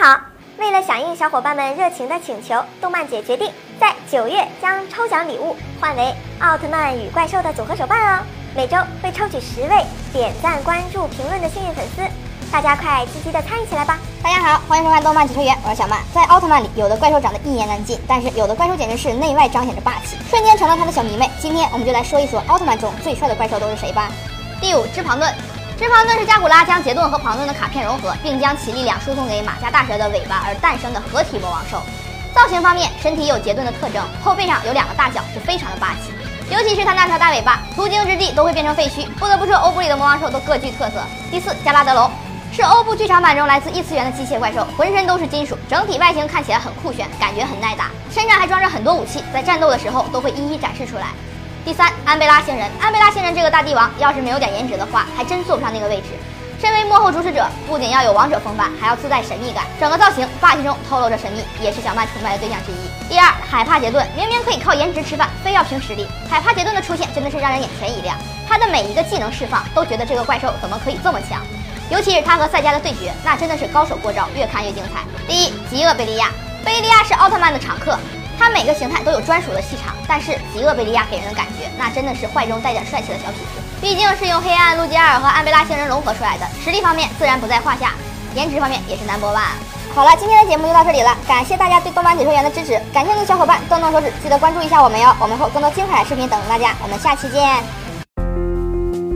好为了响应小伙伴们热情的请求，动漫姐决定在九月将抽奖礼物换为奥特曼与怪兽的组合手办哦。每周会抽取十位点赞、关注、评论的幸运粉丝，大家快积极的参与起来吧！大家好，欢迎收看动漫解说员，我是小曼。在奥特曼里，有的怪兽长得一言难尽，但是有的怪兽简直是内外彰显着霸气，瞬间成了他的小迷妹。今天我们就来说一说奥特曼中最帅的怪兽都是谁吧。第五，芝庞顿。芝庞顿是加古拉将杰顿和庞顿的卡片融合，并将其力量输送给马加大蛇的尾巴而诞生的合体魔王兽。造型方面，身体有杰顿的特征，后背上有两个大角，是非常的霸气。尤其是他那条大尾巴，途经之地都会变成废墟。不得不说，欧布里的魔王兽都各具特色。第四，加拉德龙是欧布剧场版中来自异次元的机械怪兽，浑身都是金属，整体外形看起来很酷炫，感觉很耐打，身上还装着很多武器，在战斗的时候都会一一展示出来。第三，安贝拉星人，安贝拉星人这个大帝王，要是没有点颜值的话，还真坐不上那个位置。身为幕后主使者，不仅要有王者风范，还要自带神秘感，整个造型霸气中透露着神秘，也是小曼崇拜的对象之一。第二，海帕杰顿，明明可以靠颜值吃饭，非要凭实力。海帕杰顿的出现真的是让人眼前一亮，他的每一个技能释放，都觉得这个怪兽怎么可以这么强，尤其是他和赛迦的对决，那真的是高手过招，越看越精彩。第一，极恶贝利亚，贝利亚是奥特曼的常客。他每个形态都有专属的气场，但是极恶贝利亚给人的感觉，那真的是坏中带点帅气的小痞子。毕竟是用黑暗路基艾尔和安贝拉星人融合出来的，实力方面自然不在话下，颜值方面也是 number one。好了，今天的节目就到这里了，感谢大家对动漫解说员的支持，感兴趣的小伙伴动动手指，记得关注一下我们哟，我们会有更多精彩视频等着大家，我们下期见。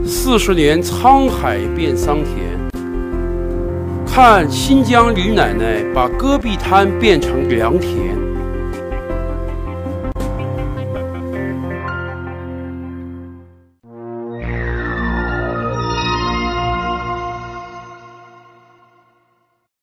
四十年沧海变桑田，看新疆李奶奶把戈壁滩变成良田。